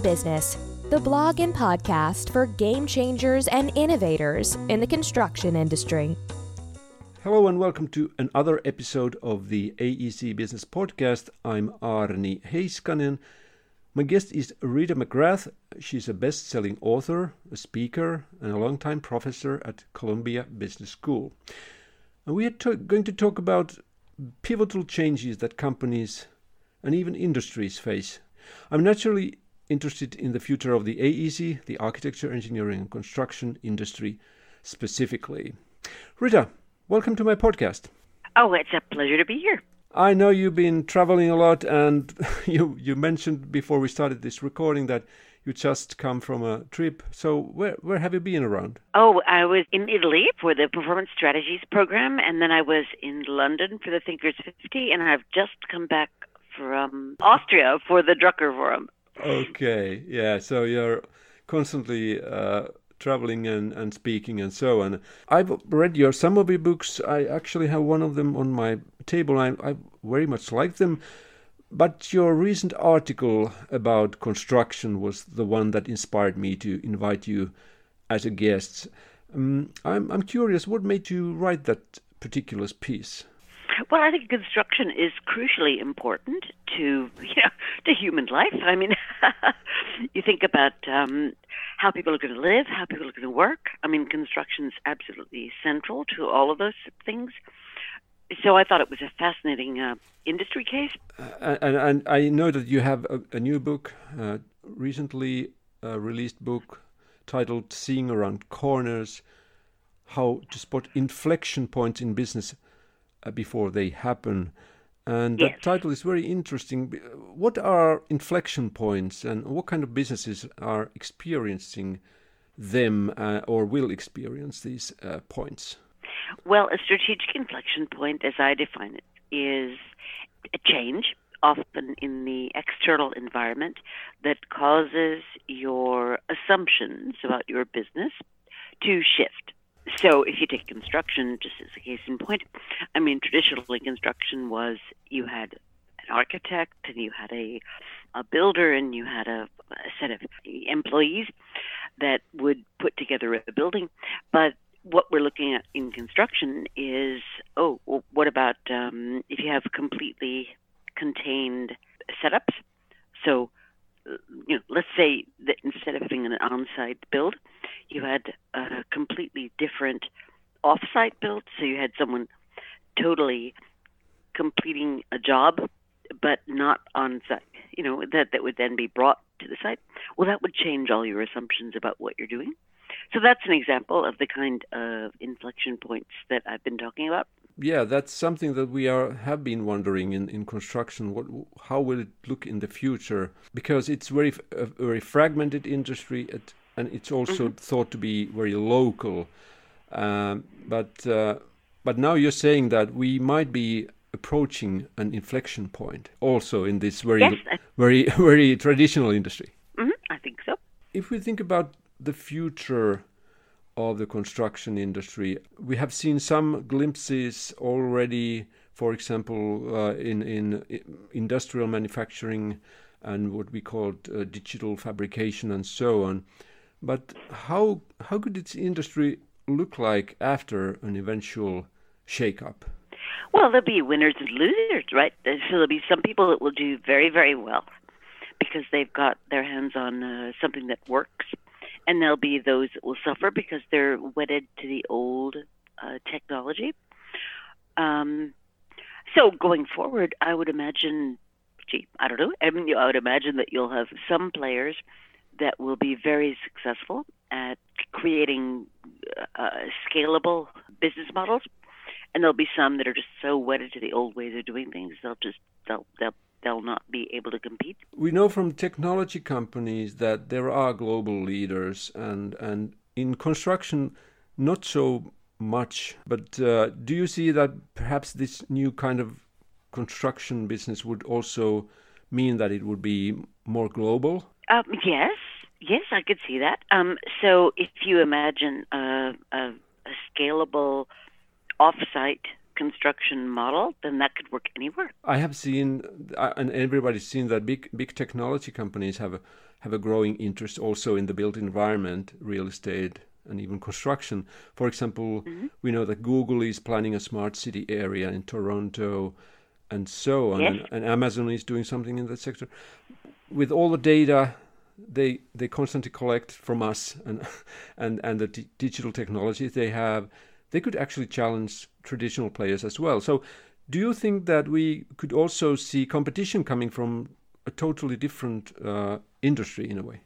Business, the blog and podcast for game changers and innovators in the construction industry. Hello and welcome to another episode of the AEC Business Podcast. I'm Aarni Heiskanen. My guest is Rita McGrath. She's a best selling author, a speaker, and a long-time professor at Columbia Business School. And we are to- going to talk about pivotal changes that companies and even industries face. I'm naturally interested in the future of the AEC, the architecture, engineering, and construction industry specifically. Rita, welcome to my podcast. Oh, it's a pleasure to be here. I know you've been traveling a lot, and you you mentioned before we started this recording that you just come from a trip. So where where have you been around? Oh, I was in Italy for the Performance Strategies program, and then I was in London for the Thinkers 50, and I've just come back from Austria for the Drucker Forum. Okay, yeah. So you're constantly uh, traveling and, and speaking and so on. I've read your some of your books. I actually have one of them on my table. I, I very much like them. But your recent article about construction was the one that inspired me to invite you as a guest. Um, I'm, I'm curious, what made you write that particular piece? Well, I think construction is crucially important to you know to human life. I mean, you think about um, how people are going to live, how people are going to work. I mean, construction is absolutely central to all of those things. So I thought it was a fascinating uh, industry case. Uh, and, and I know that you have a, a new book, uh, recently released book titled "Seeing Around Corners: How to Spot Inflection Points in Business Before They Happen." And Yes. that title is very interesting. What are inflection points, and what kind of businesses are experiencing them uh, or will experience these uh, points? Well, a strategic inflection point, as I define it, is a change, often in the external environment, that causes your assumptions about your business to shift. So, if you take construction, just as a case in point, I mean, traditionally, construction was you had an architect and you had a, a builder and you had a, a set of employees that would put together a building. But what we're looking at in construction is oh, well, what about um, if you have completely contained setups? So, uh, you know, let's say that instead of having an on-site build, you had a completely different off-site build. So you had someone totally completing a job, but not on site. You know that that would then be brought to the site. Well, that would change all your assumptions about what you're doing. So that's an example of the kind of inflection points that I've been talking about. Yeah, that's something that we are have been wondering in, in construction. What, how will it look in the future? Because it's very a very fragmented industry, it, and it's also thought to be very local. Um, but uh, but now you're saying that we might be approaching an inflection point also in this very Yes, I- very very traditional industry. hmm I think so. If we think about the future of the construction industry, we have seen some glimpses already, for example, uh, in, in industrial manufacturing and what we call uh, digital fabrication and so on. But how, how could this industry look like after an eventual shake-up? Well, there'll be winners and losers, right? So there'll be some people that will do very, very well because they've got their hands on uh, something that works, and there'll be those that will suffer because they're wedded to the old uh, technology. Um, so going forward, I would imagine, gee, I don't know. I mean, I would imagine that you'll have some players that will be very successful at creating uh, scalable business models and there'll be some that are just so wedded to the old ways of doing things they'll just they'll they'll they'll not be able to compete. We know from technology companies that there are global leaders, and and in construction, not so much. But uh, do you see that perhaps this new kind of construction business would also mean that it would be more global? Um, yes, yes, I could see that. Um, so if you imagine a, a, a scalable off-site construction model, then that could work anywhere. I have seen, and everybody's seen that big big technology companies have a have a growing interest also in the built environment, real estate, and even construction. For example, mm-hmm. we know that Google is planning a smart city area in Toronto, and so on, yes. and, and Amazon is doing something in that sector. With all the data they they constantly collect from us and and and the d- digital technologies they have they could actually challenge traditional players as well. So do you think that we could also see competition coming from a totally different uh, industry in a way?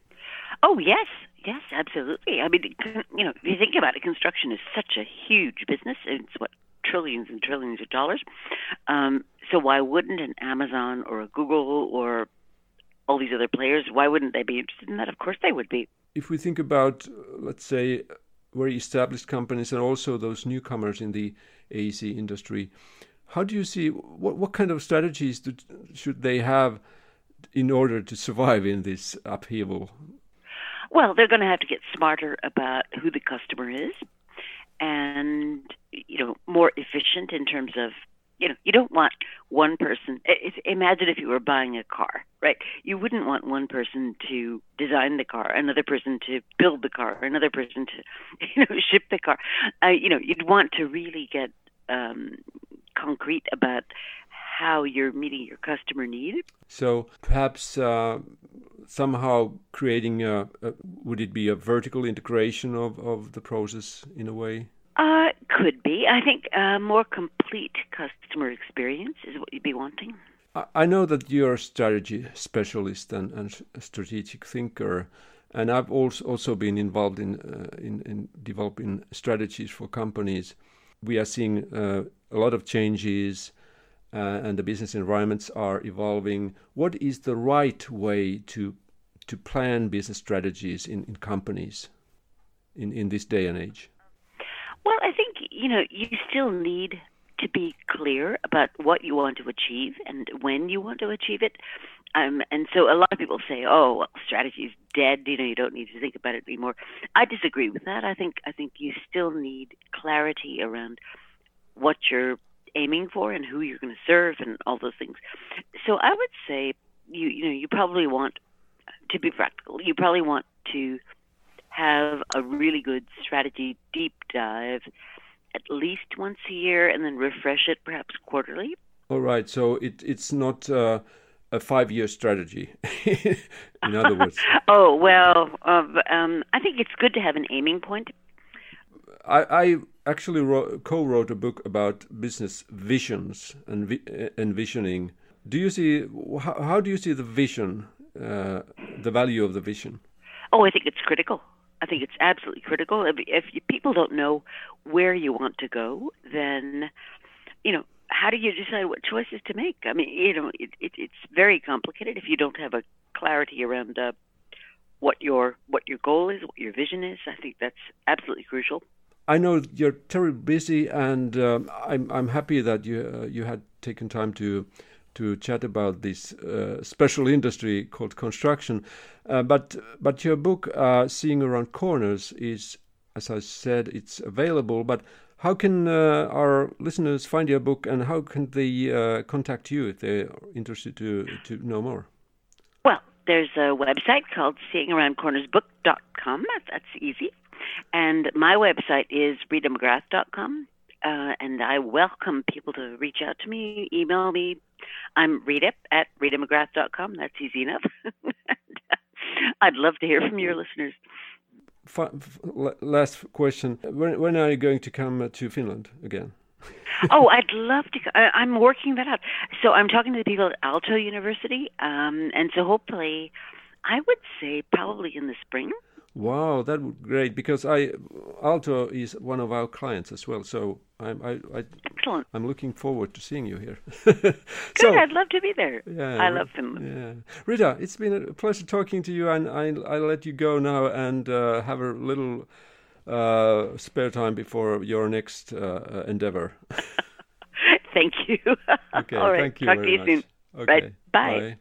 Oh yes. Yes absolutely. I mean you know if you think about it construction is such a huge business it's what trillions and trillions of dollars. Um, so why wouldn't an amazon or a google or all these other players, why wouldn't they be interested in that? Of course they would be. If we think about, let's say, very established companies and also those newcomers in the AEC industry, how do you see what what kind of strategies do, should they have in order to survive in this upheaval? Well, they're going to have to get smarter about who the customer is, and you know, more efficient in terms of you know, you don't want one person. Imagine if you were buying a car, right? You wouldn't want one person to design the car, another person to build the car, another person to, you know, ship the car. Uh, you know, you'd want to really get um, concrete about how you're meeting your customer need. So perhaps uh, somehow creating a, a, would it be a vertical integration of, of the process in a way? Uh, could be. I think a more complete customer experience is what you'd be wanting. I know that you're a strategy specialist and, and strategic thinker, and I've also also been involved in uh, in, in, developing strategies for companies. We are seeing uh, a lot of changes, uh, and the business environments are evolving. What is the right way to to plan business strategies in, in companies in, in this day and age? Well, I think, you know, you still need to be clear about what you want to achieve and when you want to achieve it. Um, and so a lot of people say, "Oh, well, strategy is dead. You know, you don't need to think about it anymore." I disagree with that. I think I think you still need clarity around what you're aiming for and who you're going to serve and all those things. So I would say you you know you probably want to be practical. You probably want to have a really good strategy deep dive at least once a year and then refresh it perhaps quarterly. All right. So it, it's not uh, a five year strategy, in other words. oh, well, uh, um, I think it's good to have an aiming point. I, I actually wrote, co-wrote a book about business visions and vi- envisioning. Do you see how, how do you see the vision, uh, the value of the vision? Oh, I think it's critical. I think it's absolutely critical. If, if you, people don't know where you want to go, then you know how do you decide what choices to make? I mean, you know, it, it, it's very complicated if you don't have a clarity around uh, what your what your goal is, what your vision is. I think that's absolutely crucial. I know you're terribly busy, and um, I'm I'm happy that you uh, you had taken time to to chat about this uh, special industry called construction. Uh, but but your book, uh, Seeing Around Corners, is, as I said, it's available. But how can uh, our listeners find your book, and how can they uh, contact you if they're interested to to know more? Well, there's a website called SeeingAroundCornersBook.com. That's, that's easy. And my website is ritamcgrath.com uh, and I welcome people to reach out to me, email me. I'm Rita at ritamcgrath.com. That's easy enough. I'd love to hear from your listeners. last question: when, when are you going to come to Finland again? oh, I'd love to. I, am working that out. So I'm talking to the people at Aalto University, um, and so hopefully, I would say probably in the spring. Wow, that would be great because I Aalto is one of our clients as well. So I'm I, I excellent. I'm looking forward to seeing you here. Good, so, I'd love to be there. Yeah, I love Finland. Yeah, Rita, it's been a pleasure talking to you, and I I'll let you go now and uh, have a little uh, spare time before your next uh, endeavor. thank you. Okay, All right. thank you. Talk to you much. soon. Okay, right. Bye. bye.